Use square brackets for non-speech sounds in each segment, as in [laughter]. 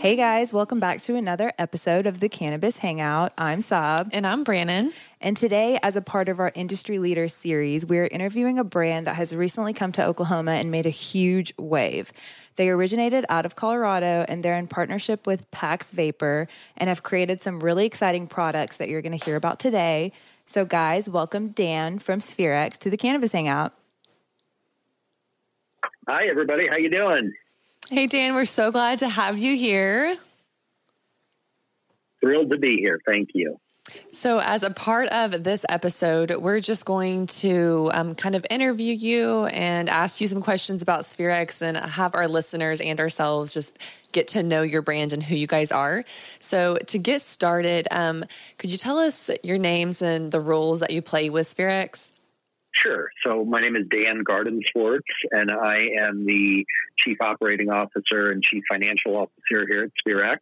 Hey guys, welcome back to another episode of the Cannabis Hangout. I'm Sab. And I'm Brannon. And today, as a part of our Industry Leaders series, we're interviewing a brand that has recently come to Oklahoma and made a huge wave. They originated out of Colorado and they're in partnership with Pax Vapor and have created some really exciting products that you're going to hear about today. So, guys, welcome Dan from Spherex to the Cannabis Hangout. Hi, everybody. How you doing? Hey, Dan, we're so glad to have you here. Thrilled to be here. Thank you. So, as a part of this episode, we're just going to um, kind of interview you and ask you some questions about Spherex and have our listeners and ourselves just get to know your brand and who you guys are. So, to get started, um, could you tell us your names and the roles that you play with Spherex? Sure. So my name is Dan Gardenswartz, and I am the Chief Operating Officer and Chief Financial Officer here at Spherex.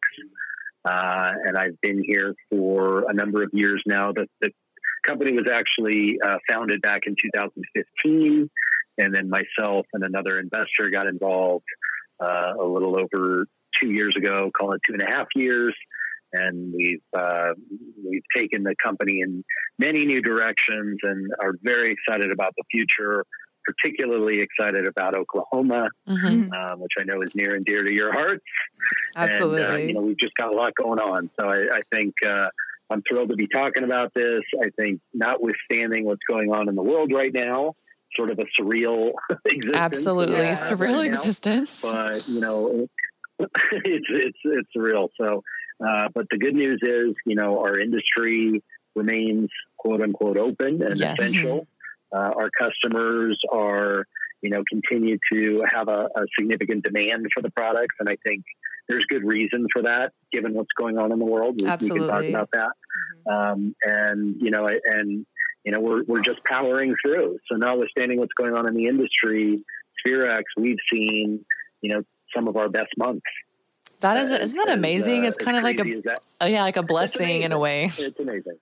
Uh, and I've been here for a number of years now. The, the company was actually uh, founded back in 2015, and then myself and another investor got involved uh, a little over two years ago, call it two and a half years and we've uh, we've taken the company in many new directions and are very excited about the future. Particularly excited about Oklahoma, mm-hmm. um, which I know is near and dear to your hearts. Absolutely, and, uh, you know we've just got a lot going on, so I, I think uh, I'm thrilled to be talking about this. I think, notwithstanding what's going on in the world right now, sort of a surreal [laughs] existence. Absolutely, surreal right existence. But you know, [laughs] it's it's it's surreal. So uh, but the good news is, you know, our industry remains quote unquote open and yes. essential. Uh, our customers are, you know, continue to have a, a, significant demand for the products, and I think there's good reason for that, given what's going on in the world. We, Absolutely. we can talk about that. Mm-hmm. Um, and you know, and you know, we're we're just powering through. So, notwithstanding what's going on in the industry, Spherex, we've seen, you know, some of our best months that is, isn't that amazing? Uh, it's kind of like a, oh, yeah, like a blessing in a way. It's amazing.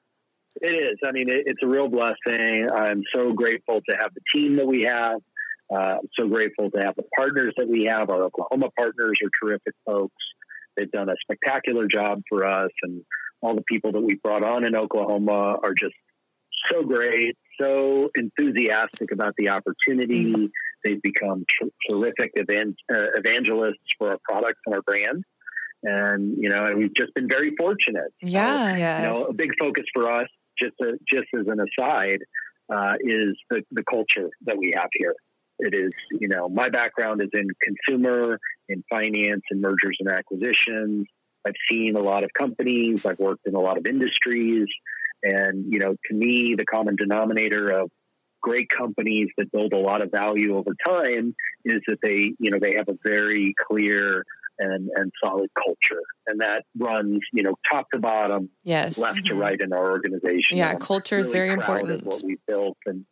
It is. I mean, it, it's a real blessing. I'm so grateful to have the team that we have. Uh, I'm so grateful to have the partners that we have. Our Oklahoma partners are terrific folks. They've done a spectacular job for us, and all the people that we brought on in Oklahoma are just so great, so enthusiastic about the opportunity. Mm-hmm. They've become terrific evan- uh, evangelists for our products and our brand. And, you know, and we've just been very fortunate. Yeah. So, yes. You know, a big focus for us, just, a, just as an aside, uh, is the, the culture that we have here. It is, you know, my background is in consumer, in finance, and mergers and acquisitions. I've seen a lot of companies. I've worked in a lot of industries. And, you know, to me, the common denominator of great companies that build a lot of value over time is that they, you know, they have a very clear and, and solid culture. And that runs, you know, top to bottom, yes. left to right in our organization. Yeah, culture is very important. what we built and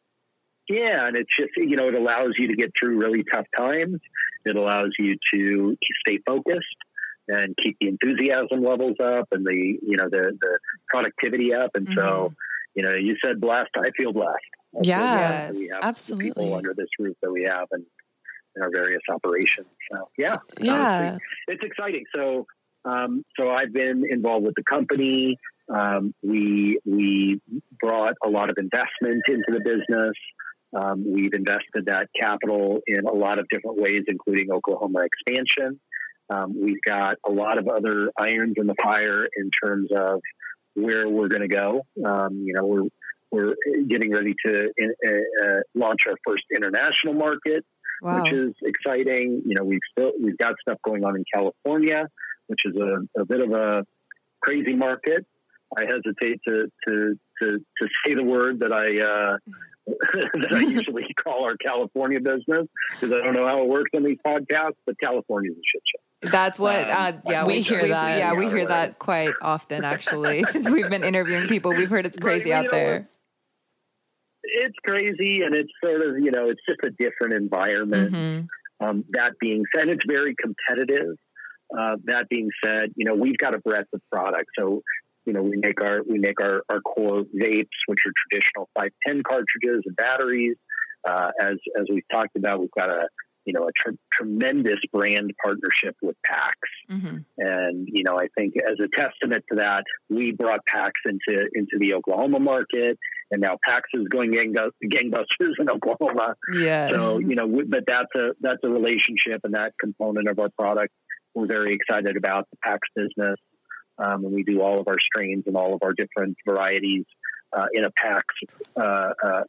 yeah, and it's just you know it allows you to get through really tough times. It allows you to, to stay focused and keep the enthusiasm levels up and the you know the the productivity up. And mm-hmm. so you know you said blessed. I feel blessed. Yeah, yes, absolutely. People under this roof that we have and in our various operations. So yeah, yeah, it's exciting. So um, so I've been involved with the company. Um, we we brought a lot of investment into the business. Um, we've invested that capital in a lot of different ways, including Oklahoma expansion. Um, we've got a lot of other irons in the fire in terms of where we're going to go. Um, you know, we're we're getting ready to uh, uh, launch our first international market, wow. which is exciting. You know, we've still we've got stuff going on in California, which is a, a bit of a crazy market. I hesitate to to to, to say the word that I uh, [laughs] that I [laughs] usually call our California business because I don't know how it works on these podcasts, but California's a shit show. That's what, um, uh, yeah, we, we hear that. Yeah, we hear that quite often, actually. [laughs] Since we've been interviewing people, we've heard it's crazy out there it's crazy, and it's sort of you know it's just a different environment. Mm-hmm. Um, that being said, it's very competitive. Uh, that being said, you know we've got a breadth of products. So you know we make our we make our, our core vapes, which are traditional 510 cartridges and batteries. Uh, as as we've talked about, we've got a you know a tr- tremendous brand partnership with PAX, Mm-hmm. and you know I think as a testament to that, we brought PAX into into the Oklahoma market, and now PAX is going gangbusters in Oklahoma. Yeah. So you know, w- but that's a that's a relationship and that component of our product. We're very excited about the PAX business, um, and we do all of our strains and all of our different varieties uh, in a PAX uh, uh,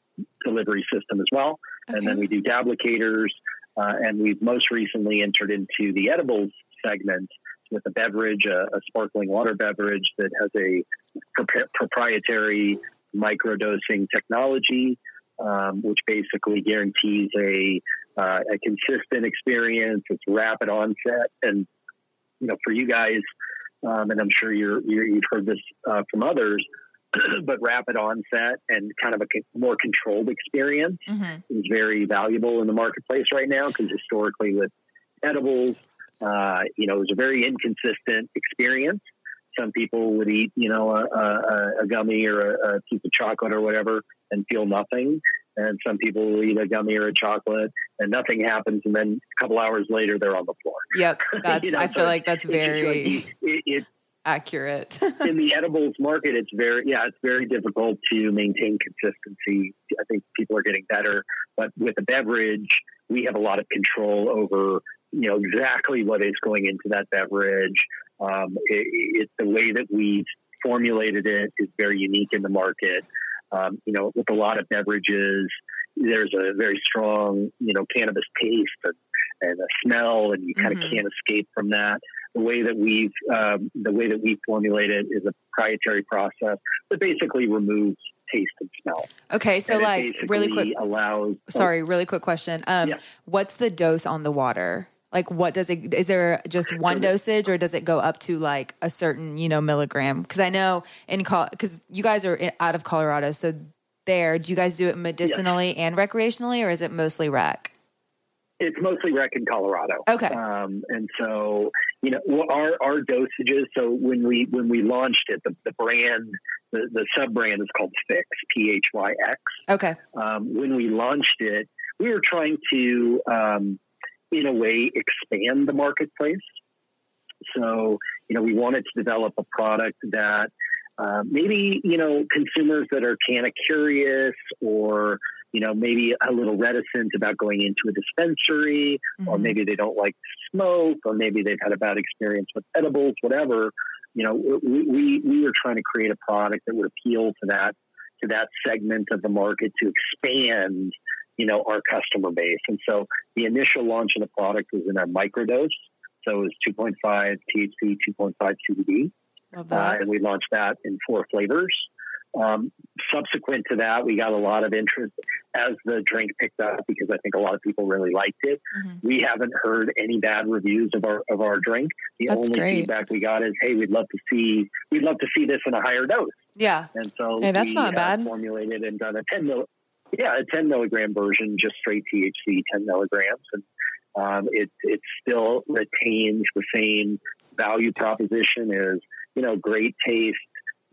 delivery system as well. And then we do dablicators, uh, and we've most recently entered into the edibles segment with a beverage, a, a sparkling water beverage that has a pro- proprietary microdosing technology, um, which basically guarantees a uh, a consistent experience. It's rapid onset, and you know, for you guys, um, and I'm sure you're, you've heard this uh, from others, [clears throat] but rapid onset and kind of a more controlled experience Mhm. is very valuable in the marketplace right now because historically with edibles, uh, you know, it was a very inconsistent experience. Some people would eat, you know, a, a, a gummy or a, a piece of chocolate or whatever and feel nothing. And some people will eat a gummy or a chocolate and nothing happens. And then a couple hours later, they're on the floor. Yep. [laughs] That's. You know, I so feel like that's very like it, it, accurate. [laughs] in the edibles market, it's very yeah, it's very difficult to maintain consistency. I think people are getting better, but with a beverage, we have a lot of control over you know exactly what is going into that beverage. Um, it, it, the way that we've formulated it is very unique in the market. Um, you know, with a lot of beverages, there's a very strong you know cannabis taste and, and a smell, and you kind Mhm. of can't escape from that the way that we've um, the way that we formulate it is a proprietary process that basically removes taste and smell. okay. So like really quick. allows. Sorry, really quick question. Um, Yeah. what's the dose on the water? Like, what does it? Is there just one dosage, or does it go up to like a certain, you know, milligram? Because I know in because you guys are out of Colorado, so there, do you guys do it medicinally and recreationally, or is it mostly rec? It's mostly rec in Colorado. Okay. Um, and so you know our our dosages. So when we when we launched it, the, the brand the, the sub brand is called Phyx P H Y X. Okay. um, when we launched it, we were trying to, um, in a way, expand the marketplace. So, you know, we wanted to develop a product that uh, maybe, you know, consumers that are kind of curious or, you know, maybe a little reticent about going into a dispensary, or Mhm. maybe they don't like to smoke, or maybe they've had a bad experience with edibles, whatever. You know, we, we, we were trying to create a product that would appeal to that to that segment of the market to expand, you know, our customer base. And so the initial launch of the product was in a microdose. So it was 2.5 THC, 2.5 CBD. Uh, and we launched that in four flavors. Um, subsequent to that, we got a lot of interest as the drink picked up because I think a lot of people really liked it. Mhm. We haven't heard any bad reviews of our of our drink. The That's only great. feedback we got is, "Hey, we'd love to see we'd love to see this in a higher dose." Yeah. And so Hey, that's we not have bad. Formulated and done a ten mil, yeah, a ten milligram version, just straight THC, ten milligrams, and um, it it still retains the same value proposition as you know, great taste,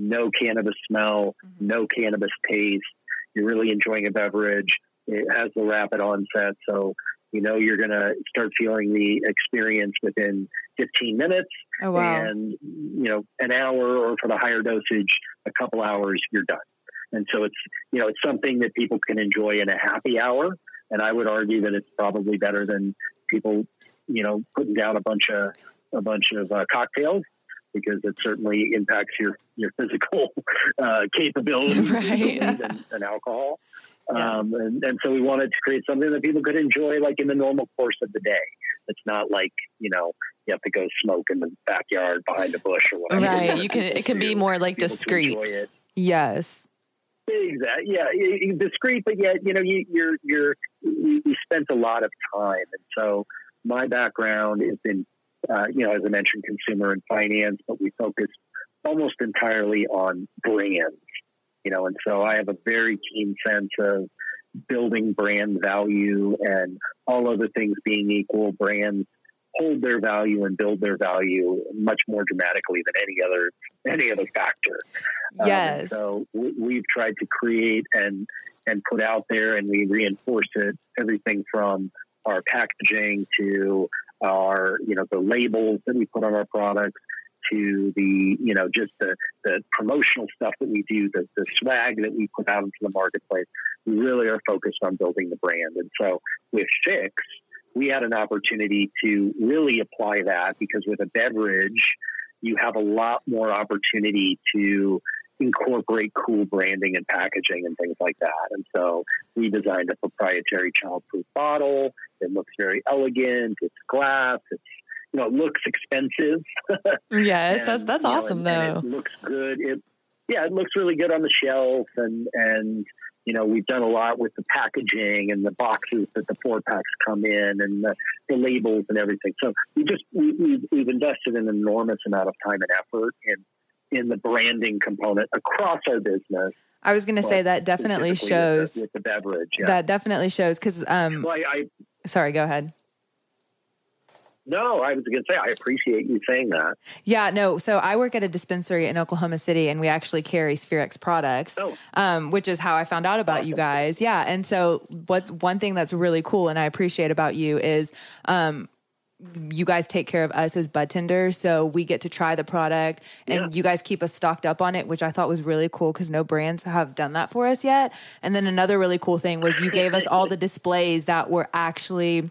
no cannabis smell, Mhm. no cannabis taste. You're really enjoying a beverage. It has the rapid onset, so you know you're going to start feeling the experience within 15 minutes Oh wow. and you know an hour or for the higher dosage a couple hours you're done and so it's you know it's something that people can enjoy in a happy hour and i would argue that it's probably better than people you know putting down a bunch of a bunch of uh, cocktails because it certainly impacts your your physical [laughs] uh, capabilities [laughs] Right. than, than alcohol um, and, and so we wanted to create something that people could enjoy like in the normal course of the day it's not like you know you have to go smoke in the backyard behind a bush or whatever. Right. You can. It can be more like discreet. Yes. Exactly. Yeah, discreet, but yet you know you, you're you're you, you spent a lot of time, and so my background is in uh, you know as I mentioned, consumer and finance, but we focus almost entirely on brands. you know, and so I have a very keen sense of building brand value and all other things being equal, brands hold their value and build their value much more dramatically than any other any other factor. Yes. Um, so we, have tried to create and and put out there, and we reinforce it. Everything from our packaging to our you know the labels that we put on our products to the you know just the the promotional stuff that we do, the the swag that we put out into the marketplace. We really are focused on building the brand, and so with Phyx we had an opportunity to really apply that because with a beverage, you have a lot more opportunity to incorporate cool branding and packaging and things like that. And so we designed a proprietary childproof bottle. It looks very elegant. It's glass. It's you know, it looks expensive. [laughs] yes, and, that's that's awesome know, and, though. And it looks good. It yeah, it looks really good on the shelf and and you know, we've done a lot with the packaging and the boxes that the four packs come in and the, the labels and everything. So we just we, we've, we've invested an enormous amount of time and effort in in the branding component across our business. I was going to say that definitely shows with the, with the beverage. Yeah. That definitely shows because. Um, well, I, I, sorry, go ahead. No, I was going to say I appreciate you saying that. Yeah, no. So I work at a dispensary in Oklahoma City, and we actually carry Spherex products, oh. um, which is how I found out about awesome. you guys. Yeah, and so what's one thing that's really cool and I appreciate about you is. Um, you guys take care of us as bud tenders, so we get to try the product, and yeah. you guys keep us stocked up on it, which I thought was really cool because no brands have done that for us yet. And then another really cool thing was you gave us all the displays that were actually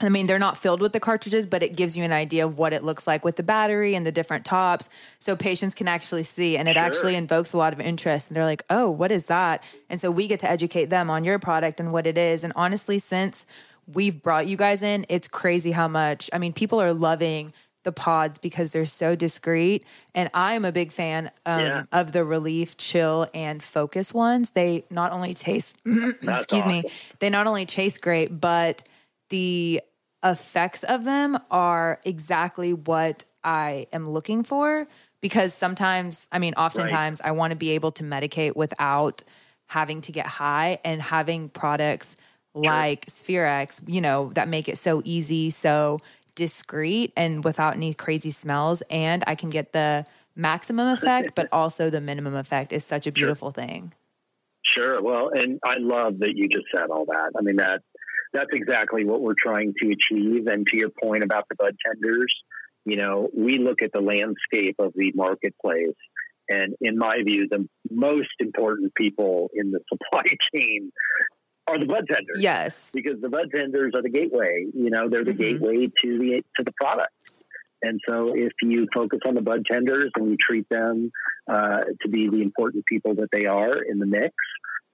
I mean, they're not filled with the cartridges, but it gives you an idea of what it looks like with the battery and the different tops. So patients can actually see, and it sure. actually invokes a lot of interest. And they're like, oh, what is that? And so we get to educate them on your product and what it is. And honestly, since we've brought you guys in, it's crazy how much, I mean, people are loving the pods because they're so discreet. And I'm a big fan um, yeah. of the relief, chill, and focus ones. They not only taste, [clears throat] excuse awesome. me, they not only taste great, but the effects of them are exactly what I am looking for because sometimes, I mean, oftentimes right. I want to be able to medicate without having to get high and having products sure. like Spherex, you know, that make it so easy, so discreet and without any crazy smells. And I can get the maximum effect, but [laughs] also the minimum effect is such a beautiful sure. thing. Sure. Well, and I love that you just said all that. I mean, that that's exactly what we're trying to achieve. And to your point about the bud tenders, you know, we look at the landscape of the marketplace. And in my view, the most important people in the [laughs] supply chain are the bud tenders. Yes. Because the bud tenders are the gateway. You know, they're the mm-hmm. gateway to the to the product. And so, if you focus on the bud tenders and you treat them uh, to be the important people that they are in the mix,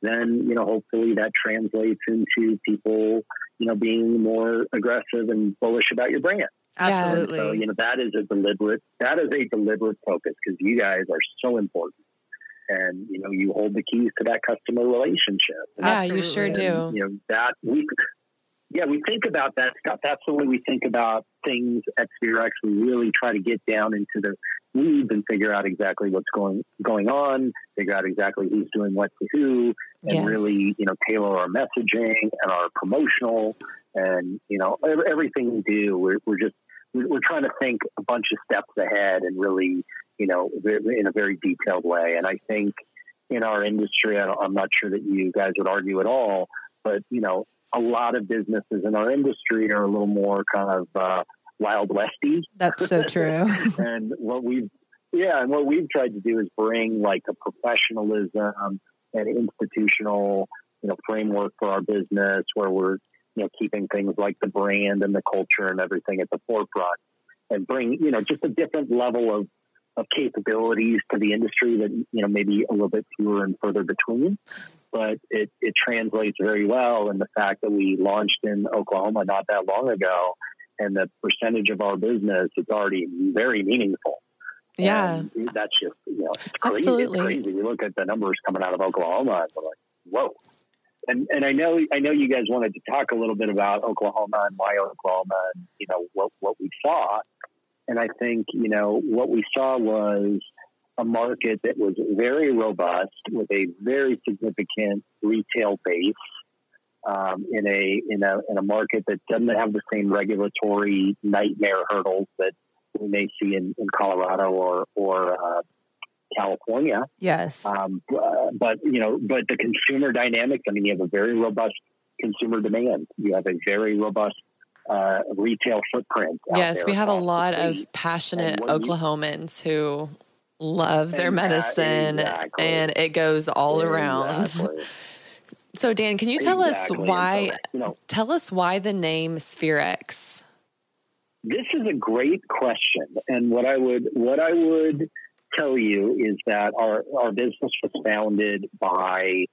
then you know hopefully that translates into people you know being more aggressive and bullish about your brand. Absolutely. so you know that is a deliberate that is a deliberate focus because you guys are so important. And you know you hold the keys to that customer relationship. Yeah, Absolutely. you sure do. And, you know that we yeah, we think about that stuff. That's the way we think about things at Spherex. We really try to get down into the weeds and figure out exactly what's going going on, figure out exactly who's doing what to who, and yes. really, you know, tailor our messaging and our promotional and you know everything we do. We're, we're just we're trying to think a bunch of steps ahead and really, you know, in a very detailed way. And I think in our industry, I'm not sure that you guys would argue at all, but you know, a lot of businesses in our industry are a little more kind of uh, wild westy. That's so true. [laughs] and what we've yeah, and what we've tried to do is bring like a professionalism and institutional you know framework for our business where we're you know keeping things like the brand and the culture and everything at the forefront and bring you know just a different level of of capabilities to the industry that you know maybe a little bit fewer and further between but it, it translates very well in the fact that we launched in Oklahoma not that long ago, and the percentage of our business is already very meaningful. Yeah, and that's just you know it's crazy. absolutely it's crazy. We look at the numbers coming out of Oklahoma, and we're like, whoa. And and I know I know you guys wanted to talk a little bit about Oklahoma and why Oklahoma, and you know what what we saw. And I think you know what we saw was a market that was very robust with a very significant retail base um, in a in a in a market that doesn't have the same regulatory nightmare hurdles that we may see in, in Colorado or or uh, California. Yes. Um, uh, but you know, but the consumer dynamics. I mean, you have a very robust consumer demand. You have a very robust uh, retail footprint. Yes, we have a lot of passionate Oklahomans who love their medicine exactly. and it goes all around. [laughs] So Dan, can you tell exactly. us why so, you know, tell us why the name Spherex? This is a great question. And what I would what I would tell you is that our, our business was founded by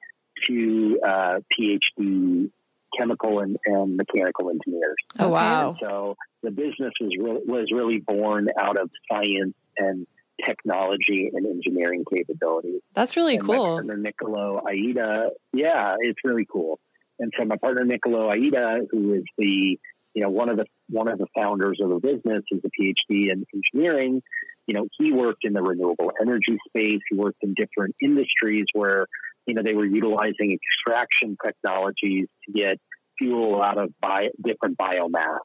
two uh, PhD chemical and, and, mechanical engineers. Oh wow! And so the business was really, was really born out of science and technology and engineering capabilities. That's really and cool. My partner Nicolo Aida, yeah, it's really cool. And so my partner Nicolo Aida, who is the you know one of the one of the founders of the business, is a PhD in engineering. You know, he worked in the renewable energy space. He worked in different industries where you know they were utilizing extraction technologies to get fuel out of bio, different biomass.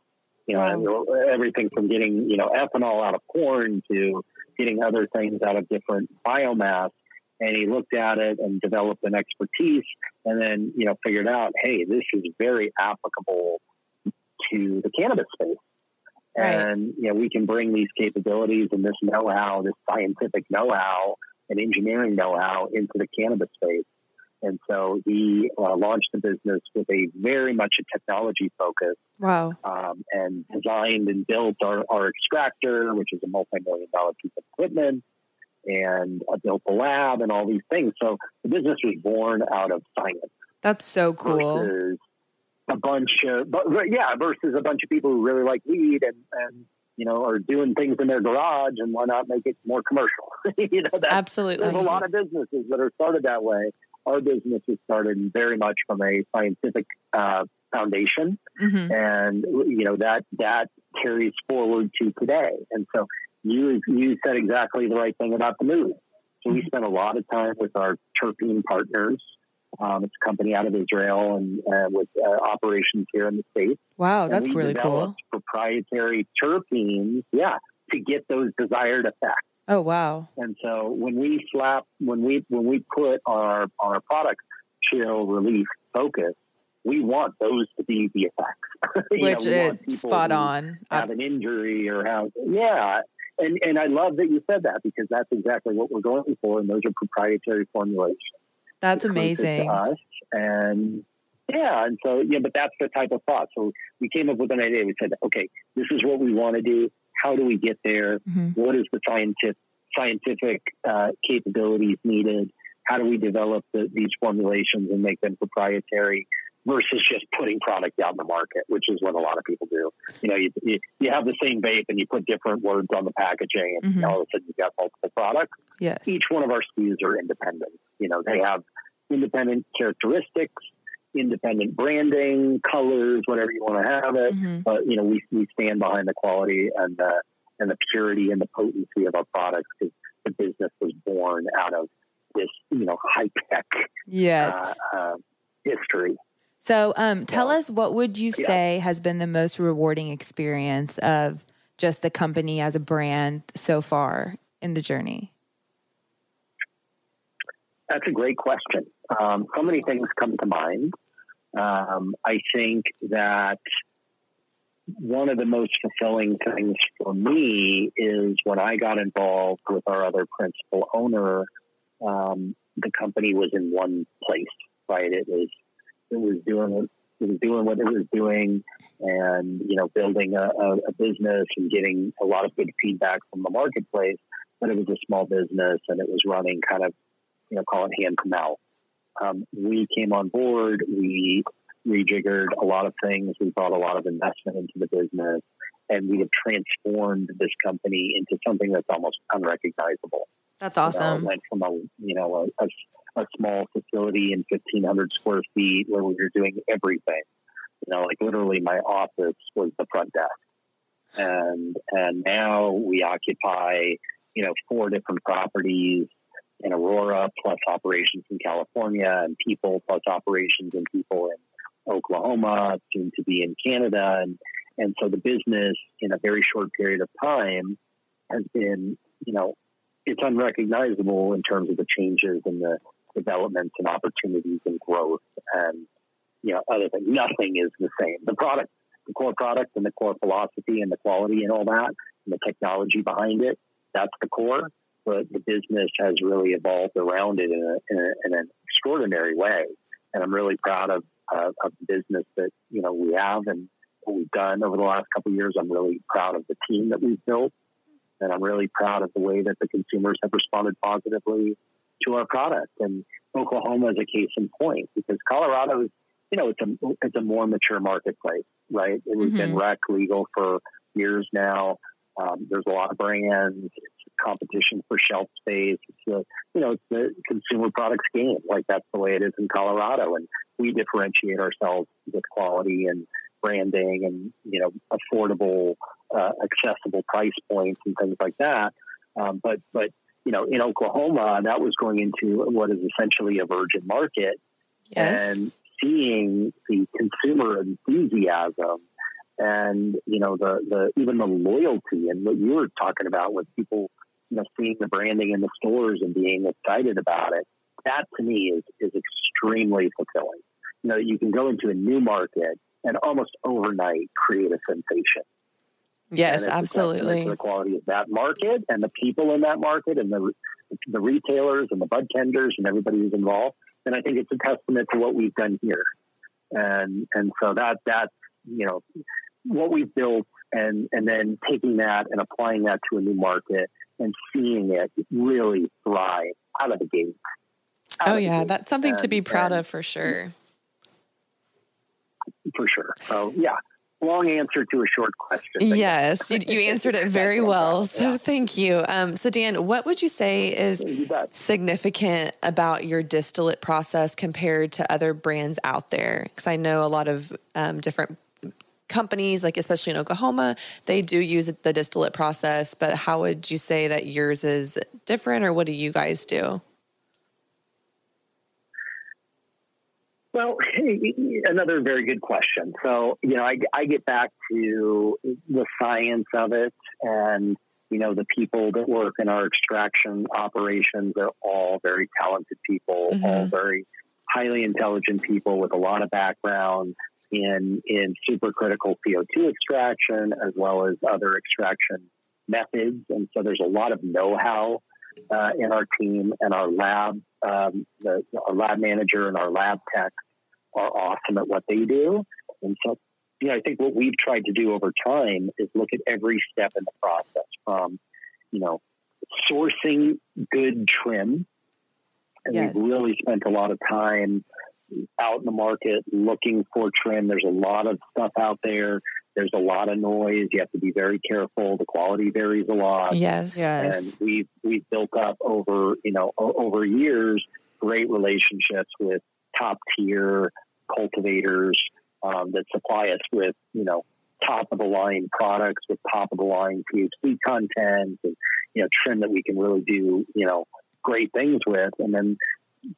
You know, wow. everything from getting you know ethanol out of corn to getting other things out of different biomass. And he looked at it and developed an expertise, and then you know figured out, hey, this is very applicable to the cannabis space. Right. And you know, we can bring these capabilities and this know-how, this scientific know-how and engineering know-how into the cannabis space. And so he uh, launched the business with a very much a technology focus. Wow. Um, and designed and built our, our extractor, which is a multi-million dollar piece of equipment, and uh, built the lab and all these things. So the business was born out of science. That's so cool. Versus a bunch of, but yeah, versus a bunch of people who really like weed and, and you know, are doing things in their garage and why not make it more commercial? [laughs] you know, absolutely. There's a lot of businesses that are started that way our business is started very much from a scientific uh, foundation, mm-hmm. and you know that that carries forward to today. And so you you said exactly the right thing about the move. So we mm-hmm. spent a lot of time with our terpene partners. Um, it's a company out of Israel and uh, with uh, operations here in the states. Wow, that's really cool. Proprietary terpenes, yeah, to get those desired effects. Oh wow! And so when we slap when we when we put our our product chill relief focus, we want those to be the effects. [laughs] Which know, is spot on. Have an injury or have yeah. And and I love that you said that because that's exactly what we're going for, and those are proprietary formulations. That's amazing. and yeah, and so yeah, but that's the type of thought. So we came up with an idea. We said, okay, this is what we want to do how do we get there? Mm-hmm. What is the scientific scientific uh, capabilities needed? How do we develop the, these formulations and make them proprietary versus just putting product out in the market, which is what a lot of people do. You know, you, you, you have the same vape and you put different words on the packaging, and mm-hmm. all of a sudden you've got multiple products. Yes. Each one of our SKUs are independent. You know, they have independent characteristics, independent branding, colors, whatever you want to have it. Mm-hmm. But you know, we we stand behind the quality and the and the purity and the potency of our products because the business was born out of this you know high tech yes. Uh, uh, history. So, um, tell us what would you say yeah. has been the most rewarding experience of just the company as a brand so far in the journey? That's a great question. Um, so many things come to mind. Um, I think that one of the most fulfilling things for me is when I got involved with our other principal owner. Um, the company was in one place, right? It was it was doing it was doing what it was doing, and you know, building a, a, a business and getting a lot of good feedback from the marketplace. But it was a small business, and it was running kind of you know, call it hand to mouth. Um, we came on board, we rejiggered a lot of things, we brought a lot of investment into the business, and we have transformed this company into something that's almost unrecognizable. That's awesome. You know, went from a you know a, a, a small facility in fifteen hundred square feet where we were doing everything. You know, like literally, my office was the front desk, and and now we occupy you know, four different properties in Aurora, plus operations in California, and people plus operations and people in Oklahoma, soon to be in Canada, and and so the business in a very short period of time has been, you know, it's unrecognizable in terms of the changes and the developments and opportunities and growth and you know other things. Nothing is the same. The product, the core product, and the core philosophy and the quality and all that, and the technology behind it. That's the core. But the business has really evolved around it in, a, in, a, in an extraordinary way, and I'm really proud of uh, of the business that you know we have and what we've done over the last couple of years. I'm really proud of the team that we've built and I'm really proud of the way that the consumers have responded positively to our product. And Oklahoma is a case in point because Colorado is, you know, it's a it's a more mature marketplace, right? It has mm-hmm. been rec legal for years now. Um, there's a lot of brands. It's competition for shelf space. It's a, you know, it's the consumer products game. Like that's the way it is in Colorado, and we differentiate ourselves with quality and branding and you know affordable, uh, accessible price points and things like that. Um, but but you know in Oklahoma that was going into what is essentially a virgin market yes. and seeing the consumer enthusiasm and you know the the even the loyalty and what you were talking about with people you know seeing the branding in the stores and being excited about it that to me is is extremely fulfilling you know you can go into a new market and almost overnight create a sensation. Yes, absolutely. The quality of that market and the people in that market and the the retailers and the bud tenders and everybody who's involved. And I think it's a testament to what we've done here. And and so that that you know what we've built and and then taking that and applying that to a new market and seeing it really thrive out of the gate. Oh yeah, that's something and, to be proud and, of for sure for sure. So yeah, long answer to a short question. Yes, you, you, answered it very [laughs] well. So yeah. thank you. Um, so Dan, what would you say is significant about your distillate process compared to other brands out there? Because I know a lot of um, different companies, like especially in Oklahoma, they do use the distillate process. But how would you say that yours is different, or what do you guys do? Well, [laughs] another very good question. So, you know, I, I get back to the science of it and, you know, the people that work in our extraction operations are all very talented people, mm-hmm. all very highly intelligent people with a lot of background in, in supercritical CO2 extraction as well as other extraction methods. And so there's a lot of know-how uh, in our team and our lab, um, the, our lab manager and our lab tech are awesome at what they do. And so, you know, I think what we've tried to do over time is look at every step in the process from, you know, sourcing good trim. And yes. we've really spent a lot of time out in the market looking for trim. There's a lot of stuff out there. There's a lot of noise. You have to be very careful. The quality varies a lot. Yes, yes. And we've we've built up over you know over years great relationships with top tier cultivators um, that supply us with, you know, top of the line products with top of the line THC content and, you know, trim that we can really do, you know, great things with. And then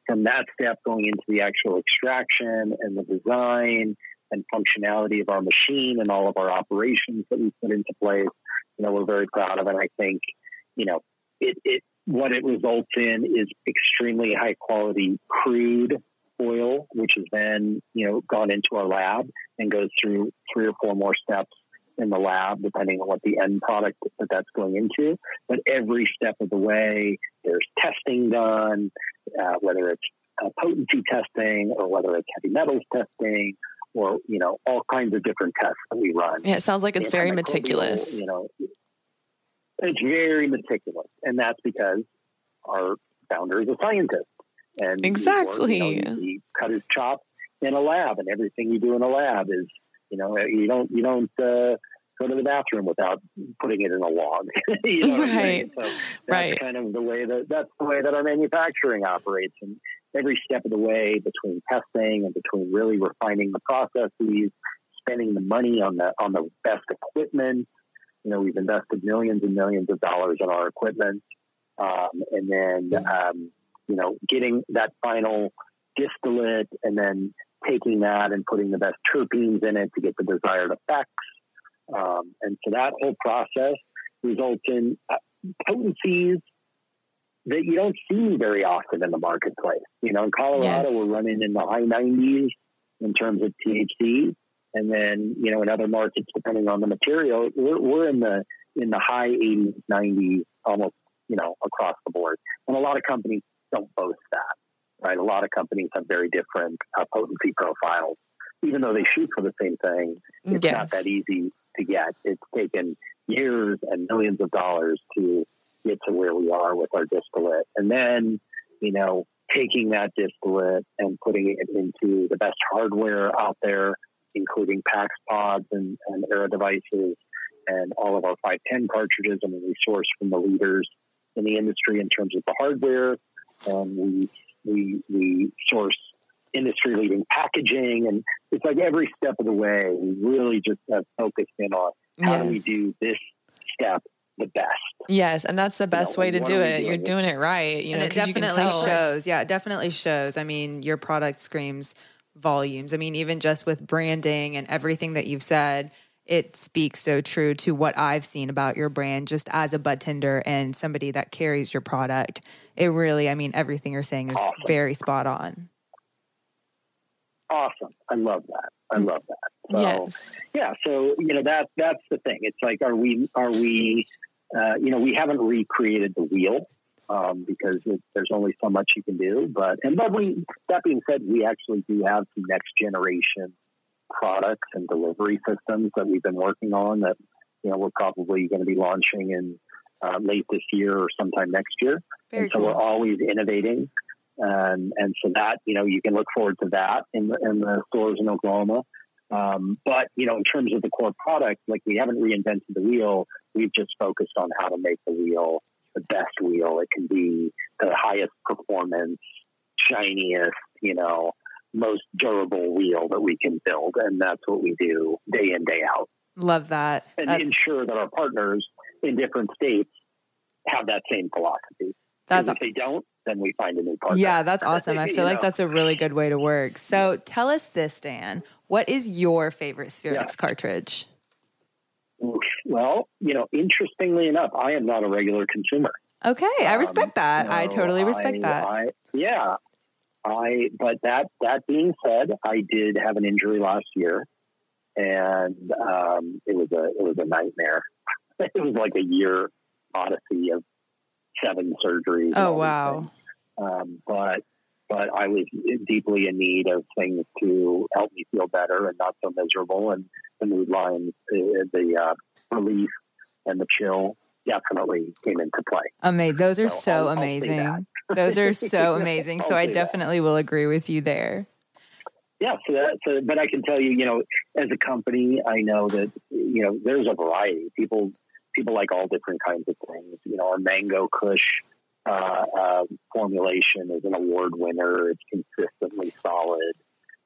from that step going into the actual extraction and the design and functionality of our machine and all of our operations that we put into place, you know, we're very proud of. And I think, you know, it, it what it results in is extremely high quality crude oil, which has then you know gone into our lab and goes through three or four more steps in the lab, depending on what the end product that that's going into. But every step of the way, there's testing done, uh, whether it's uh, potency testing or whether it's heavy metals testing or you know all kinds of different tests that we run. Yeah, it sounds like it's very meticulous. You know, it's very meticulous, and that's because our founder is a scientist and exactly you, know, he cut his chop in a lab, and everything you do in a lab is you know you don't you don't uh, go to the bathroom without putting it in a log. [laughs] you know right. So that's right. kind of the way that that's the way that our manufacturing operates, and every step of the way between testing and between really refining the processes, spending the money on the on the best equipment, You know, we've invested millions and millions of dollars in our equipment, um, and then um, you know, getting that final distillate, and then taking that and putting the best terpenes in it to get the desired effects. Um, and so that whole process results in uh, potencies that you don't see very often in the marketplace. You know, in Colorado, yes. we're running in the high 90s in terms of THC, and then you know in other markets, depending on the material, we're, we're in the in the high 80s, 90s, almost you know across the board. And a lot of companies don't boast that, right? A lot of companies have very different uh, potency profiles, even though they shoot for the same thing. It's yes. not that easy to get. It's taken years and millions of dollars to get to where we are with our distillate. And then, you know, taking that distillate and putting it into the best hardware out there, including PAX pods and, and devices and all of our 510 cartridges. I mean, we source from the leaders in the industry in terms of the hardware. And we, we, we source industry leading packaging. And it's like every step of the way, we really just have focused in on how yes. do we do this step the best. Yes, and that's the best you know, way to do it. You're it? doing it right. You and know, it definitely shows. Yeah, it definitely shows. I mean, your product screams volumes. I mean, even just with branding and everything that you've said, it speaks so true to what I've seen about your brand just as a bud tender and somebody that carries your product. It really, I mean, everything you're saying is awesome. very spot on. Awesome. I love that. I mm. love that. So, yes. yeah. So, you know, that, that's the thing. It's like, are we, are we, uh, you know, we haven't recreated the wheel um, because it, there's only so much you can do. But and but we that being said, we actually do have some next generation products and delivery systems that we've been working on that you know we're probably going to be launching in uh, late this year or sometime next year. Very and so cool. we're always innovating. And, and so that, you know, you can look forward to that in the, in the stores in Oklahoma. Um, but you know, in terms of the core product, like we haven't reinvented the wheel. We've just focused on how to make the wheel the best wheel it can be, the highest performance, shiniest, you know, most durable wheel that we can build, and that's what we do day in day out. Love that, and ensure that our partners in different states have that same philosophy. That's if they don't, then we find a new partner. Yeah, that's awesome. I feel like know? that's a really good way to work. So tell us this, Dan. What is your favorite Spherex yeah. cartridge? Well, you know, interestingly enough, I am not a regular consumer. Okay, I um, respect um, that. I totally respect I, that. I, yeah, I. But that that being said, I did have an injury last year, and um, it was a it was a nightmare. [laughs] it was like a year odyssey of seven surgeries. Oh wow! Um, but but I was deeply in need of things to help me feel better and not so miserable. And the mood lines, the, the uh, relief and the chill definitely came into play. Amazing. Those are so, so I'll, amazing. I'll Those are so [laughs] amazing. so I definitely that. will agree with you there. Yeah, so, that, so but I can tell you, you know, as a company, I know that you know there's a variety. People people like all different kinds of things. You know, our mango kush uh, uh, formulation is an award winner. It's consistently solid.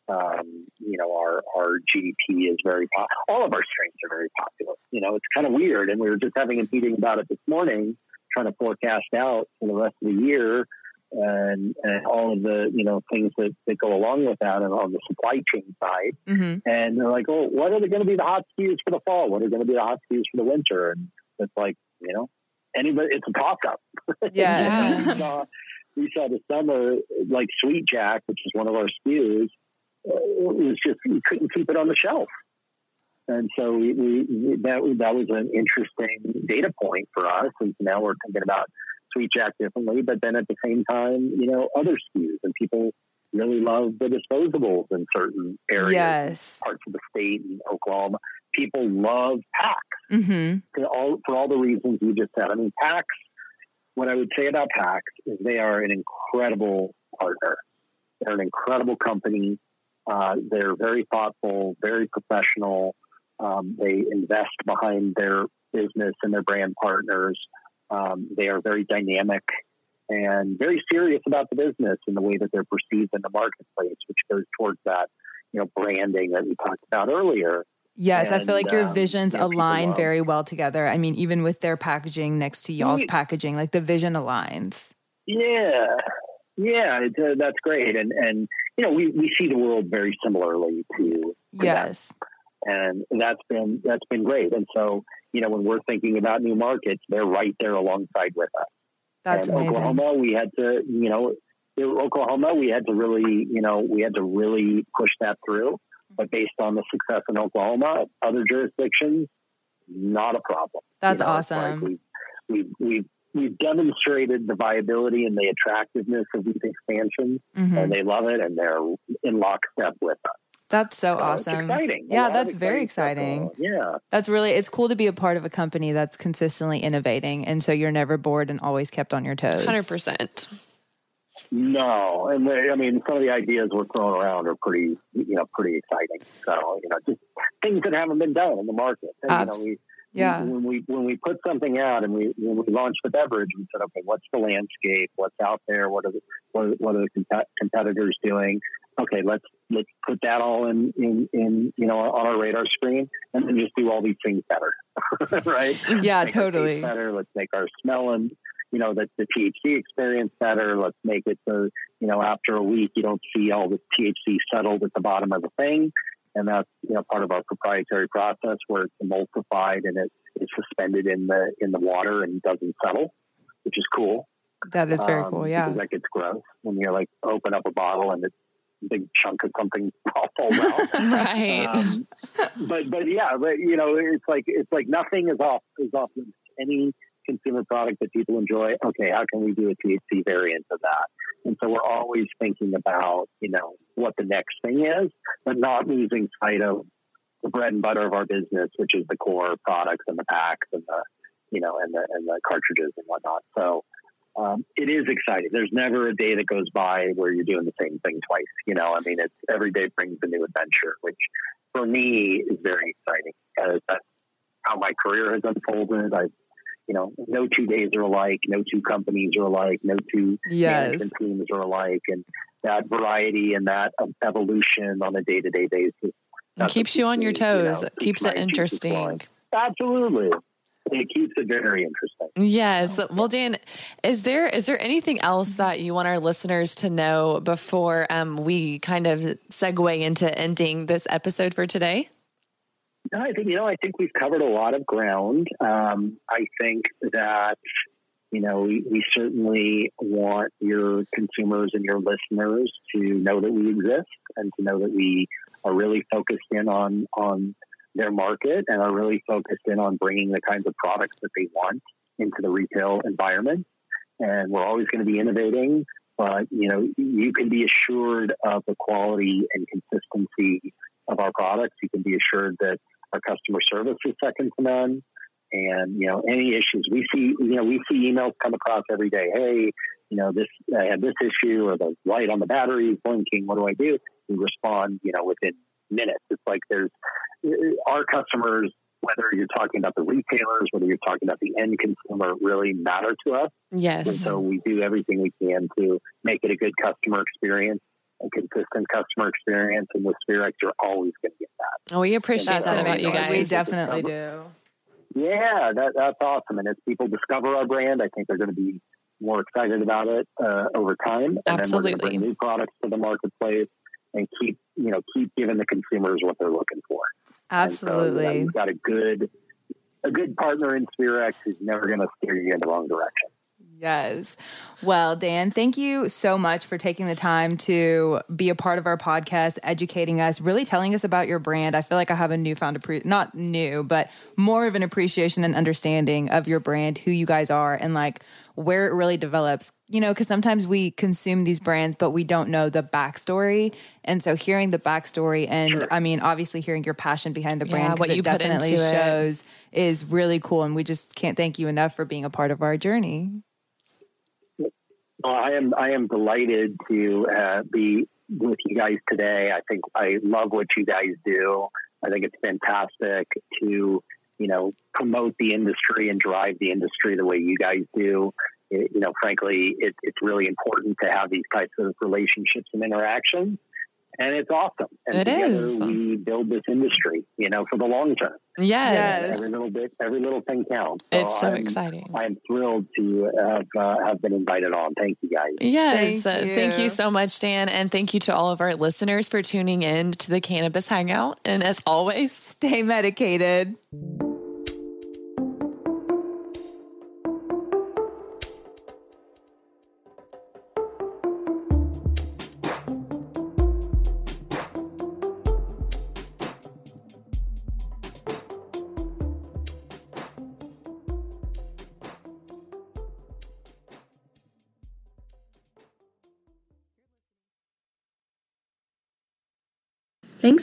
Um, you know, our, our GDP is very, po- all of our strains are very popular. You know, it's kind of weird. And we were just having a meeting about it this morning, trying to forecast out for the rest of the year and, and all of the, you know, things that, that go along with that and on the supply chain side. Mm-hmm. And they're like, oh, what are they going to be the hot SKUs for the fall? What are going to be the hot SKUs for the winter? And it's like, you know, anybody, it's a toss up. [laughs] Yeah. we, saw, we saw the summer, like Sweet Jack, which is one of our SKUs, uh, it was just, we couldn't keep it on the shelf. And so we, we, that, that was an interesting data point for us. And now we're thinking about Sweet Jack differently, but then at the same time, you know, other SKUs and people really love the disposables in certain areas, yes. parts of the state and Oklahoma people love PAX mm-hmm. for all for all the reasons you just said. I mean, PAX. What I would say about PAX is they are an incredible partner. They're an incredible company. Uh, they're very thoughtful, very professional. Um, they invest behind their business and their brand partners. Um, they are very dynamic and very serious about the business and the way that they're perceived in the marketplace, which goes towards that, you know, branding that we talked about earlier. Yes, and, I feel like your um, visions align very well together. I mean, even with their packaging next to y'all's packaging, like the vision aligns. Yeah, yeah, uh, that's great, and and you know we we see the world very similarly to, to yes, them. And that's been that's been great. And so you know when we're thinking about new markets, they're right there alongside with us. That's and amazing. Oklahoma, we had to you know Oklahoma, we had to really you know we had to really push that through but based on the success in Oklahoma, other jurisdictions, not a problem. That's you know, awesome. Like we, we, we, we've demonstrated the viability and the attractiveness of these expansions, mm-hmm. and they love it, and they're in lockstep with us. That's so, so awesome. exciting. Yeah, that's very exciting. Yeah. That's really it's cool to be a part of a company that's consistently innovating and so you're never bored and always kept on your toes. 100%. No, and they, I mean, some of the ideas we're throwing around are pretty, you know, pretty exciting. So, you know, just things that haven't been done in the market. And, you know, we, yeah. When we when we put something out and we when we launched the beverage, we said, okay, what's the landscape? What's out there? What are the what, what are the competitors doing? Okay, let's let's put that all in in in you know on our radar screen, and then just do all these things better, [laughs] right? Yeah, totally. Better. Let's make our smell and you know, the, the THC experience better. Let's make it so, you know, after a week, you don't see all the THC settled at the bottom of the thing. And that's, you know, part of our proprietary process where it's emulsified and it is suspended in the, in the water and doesn't settle, which is cool. That is very um, cool. Yeah. That gets gross when you like open up a bottle and it's a big chunk of something [laughs] falls out. [laughs] right. Um, but, but yeah, but you know, it's like, it's like nothing is off, is off any consumer product that people enjoy. Okay, how can we do a THC variant of that? And so we're always thinking about, you know, what the next thing is, but not losing sight of the bread and butter of our business, which is the core products and the PAX and the, you know, and the and the cartridges and whatnot. So um, it is exciting. There's never a day that goes by where you're doing the same thing twice. You know, I mean, it's every day brings a new adventure, which for me is very exciting. Uh, that's how my career has unfolded. I've you know, no two days are alike, no two companies are alike, no two yes. management teams are alike, and that variety and that evolution on a day to day basis keeps you on your toes. You know, keeps it interesting. Absolutely. It keeps it very interesting. Yes. Well, Dan, is there is there anything else that you want our listeners to know before um, we kind of segue into ending this episode for today? No, I think you know. I think we've covered a lot of ground. Um, I think that you know we, we certainly want your consumers and your listeners to know that we exist and to know that we are really focused in on on their market and are really focused in on bringing the kinds of products that they want into the retail environment. And we're always going to be innovating, but you know you can be assured of the quality and consistency of our products. You can be assured that our customer service is second to none. And, you know, any issues we see, you know, we see emails come across every day. Hey, you know, this, I had this issue or the light on the battery is blinking. What do I do? We respond, you know, within minutes. It's like there's our customers, whether you're talking about the retailers, whether you're talking about the end consumer, really matter to us. Yes. And so we do everything we can to make it a good customer experience a consistent customer experience, and with Spherex, you're always going to get that. Oh, we appreciate that about you guys. We definitely do. Yeah, that, that's awesome. And as people discover our brand, I think they're going to be more excited about it uh, over time. And Absolutely. then we're going to bring new products to the marketplace and keep you know keep giving the consumers what they're looking for. Absolutely, so, you have got a good a good partner in Spherex who's never going to steer you in the wrong direction. Yes. Well, Dan, thank you so much for taking the time to be a part of our podcast, educating us, really telling us about your brand. I feel like I have a newfound, appre- not new, but more of an appreciation and understanding of your brand, who you guys are, and like where it really develops. You know, because sometimes we consume these brands, but we don't know the backstory. And so hearing the backstory and sure. I mean, obviously hearing your passion behind the brand, yeah, what you definitely shows it. is really cool. And we just can't thank you enough for being a part of our journey. Well, I am I am delighted to uh, be with you guys today. I think I love what you guys do. I think it's fantastic to you know promote the industry and drive the industry the way you guys do. It, you know, frankly, it, it's really important to have these types of relationships and interactions. And it's awesome. And It together is. we build this industry, you know, for the long term. Yes. Yes. Every little bit, every little thing counts. It's so I'm- exciting. I'm thrilled to have uh, have been invited on. Thank you, guys. Yes. Thank uh, Thank you you. so much, Dan. And thank you to all of our listeners for tuning in to the Cannabis Hangout. And as always, Stay medicated.